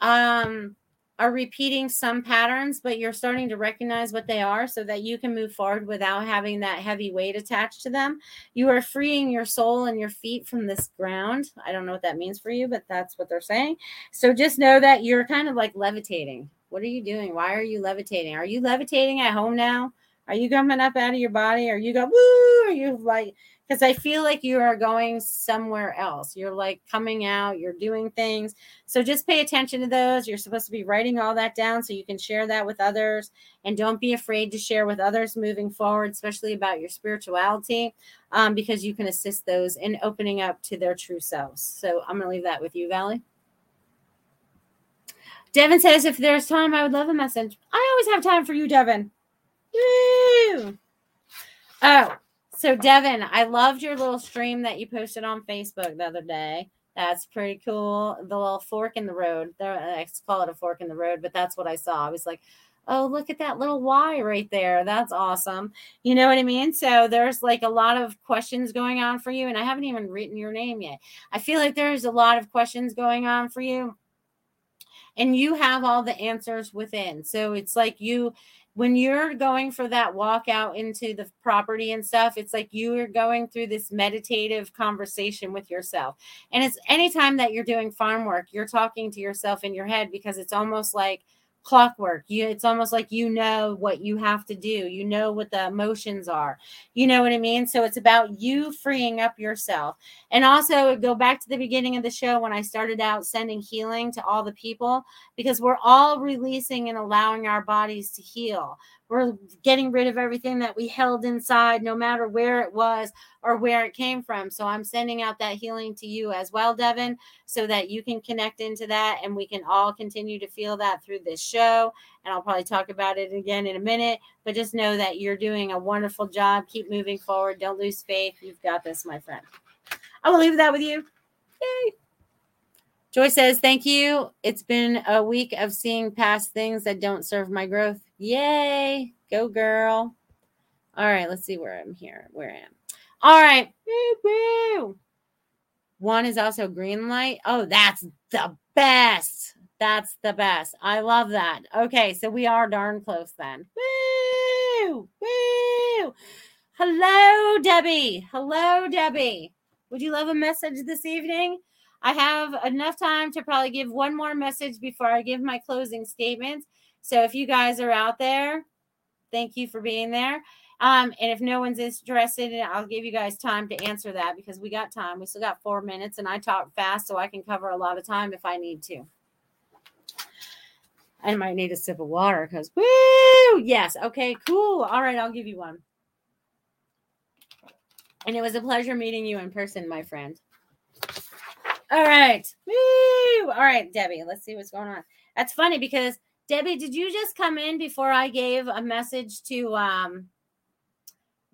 um are repeating some patterns, but you're starting to recognize what they are so that you can move forward without having that heavy weight attached to them. You are freeing your soul and your feet from this ground. I don't know what that means for you, but that's what they're saying. So just know that you're kind of like levitating. What are you doing? Why are you levitating? Are you levitating at home now? Are you coming up out of your body? Are you go woo? Are you like because I feel like you are going somewhere else. You're like coming out, you're doing things. So just pay attention to those. You're supposed to be writing all that down so you can share that with others. And don't be afraid to share with others moving forward, especially about your spirituality, um, because you can assist those in opening up to their true selves. So I'm going to leave that with you, Valley. Devin says, if there's time, I would love a message. I always have time for you, Devin. Woo! Oh, so Devin, I loved your little stream that you posted on Facebook the other day. That's pretty cool. The little fork in the road. I call it a fork in the road, but that's what I saw. I was like, oh, look at that little Y right there. That's awesome. You know what I mean? So there's like a lot of questions going on for you. And I haven't even written your name yet. I feel like there's a lot of questions going on for you. And you have all the answers within. So it's like you when you're going for that walk out into the property and stuff, it's like you are going through this meditative conversation with yourself. And it's anytime that you're doing farm work, you're talking to yourself in your head because it's almost like clockwork. You it's almost like you know what you have to do. You know what the emotions are. You know what i mean? So it's about you freeing up yourself. And also go back to the beginning of the show when i started out sending healing to all the people because we're all releasing and allowing our bodies to heal we're getting rid of everything that we held inside, no matter where it was or where it came from. So I'm sending out that healing to you as well, Devin, so that you can connect into that and we can all continue to feel that through this show. And I'll probably talk about it again in a minute, but just know that you're doing a wonderful job. Keep moving forward. Don't lose faith. You've got this, my friend. I will leave that with you. Yay. Joy says, Thank you. It's been a week of seeing past things that don't serve my growth. Yay. Go, girl. All right. Let's see where I'm here. Where I am. All right. Woo-woo. One is also green light. Oh, that's the best. That's the best. I love that. Okay. So we are darn close then. Woo. Woo. Hello, Debbie. Hello, Debbie. Would you love a message this evening? I have enough time to probably give one more message before I give my closing statements. So if you guys are out there, thank you for being there. Um, and if no one's interested, I'll give you guys time to answer that because we got time. We still got four minutes, and I talk fast, so I can cover a lot of time if I need to. I might need a sip of water because woo, yes, okay, cool. All right, I'll give you one. And it was a pleasure meeting you in person, my friend. All right. Woo! All right, Debbie, let's see what's going on. That's funny because Debbie, did you just come in before I gave a message to um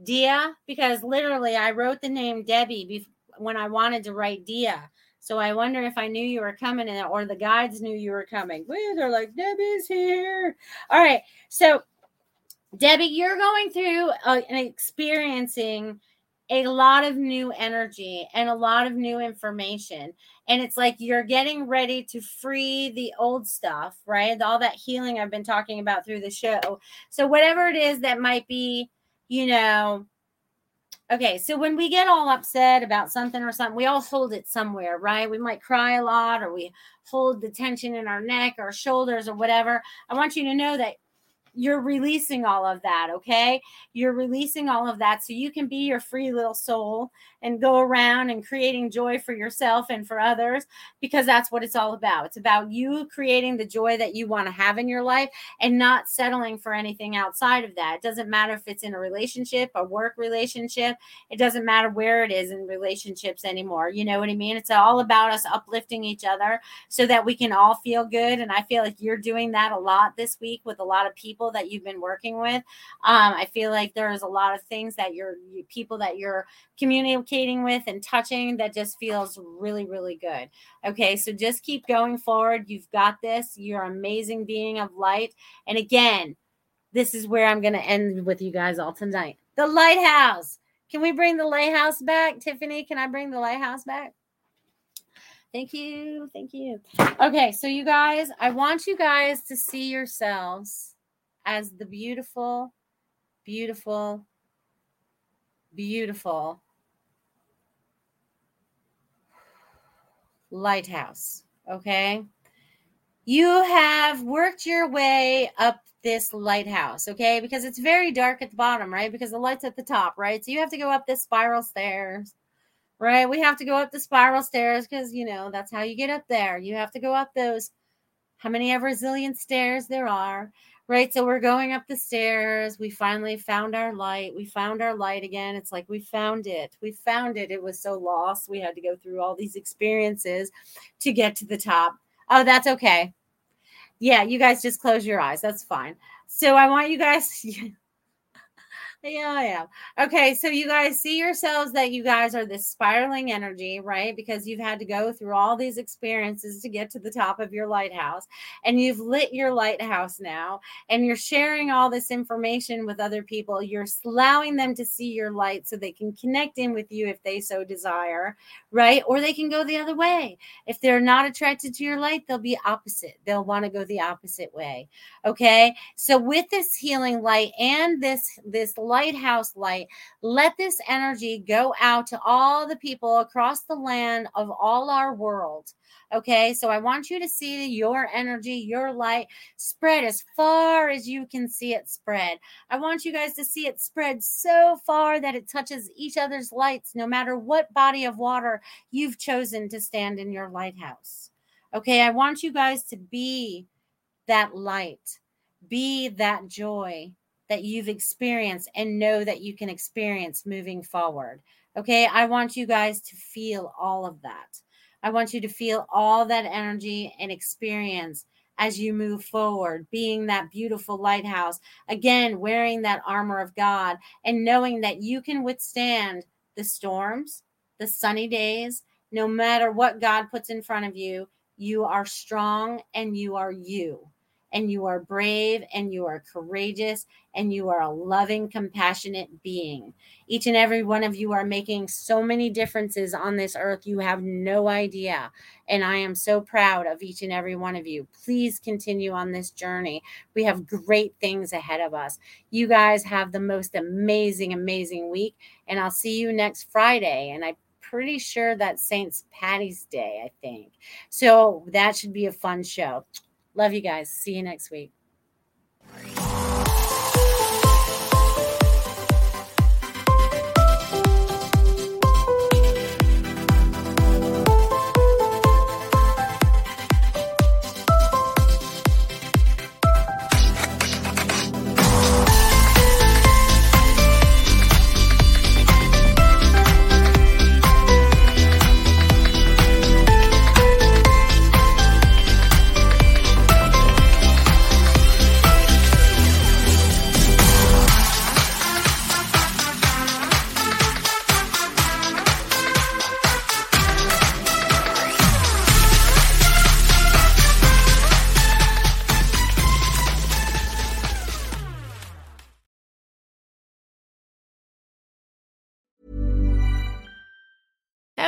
Dia? Because literally I wrote the name Debbie bef- when I wanted to write Dia. So I wonder if I knew you were coming in or the guides knew you were coming. Woo, they're like, Debbie's here. All right. So Debbie, you're going through uh, and experiencing a lot of new energy and a lot of new information. And it's like you're getting ready to free the old stuff, right? All that healing I've been talking about through the show. So, whatever it is that might be, you know, okay. So, when we get all upset about something or something, we all hold it somewhere, right? We might cry a lot or we hold the tension in our neck or shoulders or whatever. I want you to know that you're releasing all of that, okay? You're releasing all of that so you can be your free little soul and go around and creating joy for yourself and for others because that's what it's all about. It's about you creating the joy that you want to have in your life and not settling for anything outside of that. It doesn't matter if it's in a relationship, a work relationship, it doesn't matter where it is in relationships anymore. You know what I mean? It's all about us uplifting each other so that we can all feel good. And I feel like you're doing that a lot this week with a lot of people that you've been working with. Um, I feel like there's a lot of things that you're people that you're communicating with and touching that just feels really, really good. Okay, so just keep going forward. You've got this. You're amazing being of light. And again, this is where I'm going to end with you guys all tonight. The lighthouse. Can we bring the lighthouse back? Tiffany, can I bring the lighthouse back? Thank you. Thank you. Okay, so you guys, I want you guys to see yourselves as the beautiful, beautiful, beautiful lighthouse. Okay. You have worked your way up this lighthouse, okay? Because it's very dark at the bottom, right? Because the light's at the top, right? So you have to go up this spiral stairs, right? We have to go up the spiral stairs because, you know, that's how you get up there. You have to go up those, how many ever zillion stairs there are right? So we're going up the stairs. We finally found our light. We found our light again. It's like we found it. We found it. It was so lost. We had to go through all these experiences to get to the top. Oh, that's okay. Yeah, you guys just close your eyes. That's fine. So I want you guys. Yeah, I am. Okay, so you guys see yourselves that you guys are this spiraling energy, right? Because you've had to go through all these experiences to get to the top of your lighthouse, and you've lit your lighthouse now, and you're sharing all this information with other people. You're allowing them to see your light so they can connect in with you if they so desire, right? Or they can go the other way. If they're not attracted to your light, they'll be opposite. They'll want to go the opposite way. Okay, so with this healing light and this this lighthouse light. Let this energy go out to all the people across the land of all our world. Okay, so I want you to see your energy, your light spread as far as you can see it spread. I want you guys to see it spread so far that it touches each other's lights, no matter what body of water you've chosen to stand in your lighthouse. Okay, I want you guys to be that light, be that joy, that you've experienced and know that you can experience moving forward. Okay. I want you guys to feel all of that. I want you to feel all that energy and experience as you move forward, being that beautiful lighthouse, again, wearing that armor of God and knowing that you can withstand the storms, the sunny days, no matter what God puts in front of you. You are strong and you are you and you are brave and you are courageous and you are a loving, compassionate being. Each and every one of you are making so many differences on this earth. You have no idea. And I am so proud of each and every one of you. Please continue on this journey. We have great things ahead of us. You guys have the most amazing, amazing week. And I'll see you next Friday. And I pretty sure that's Saint's Patty's Day, I think. So that should be a fun show. Love you guys. See you next week.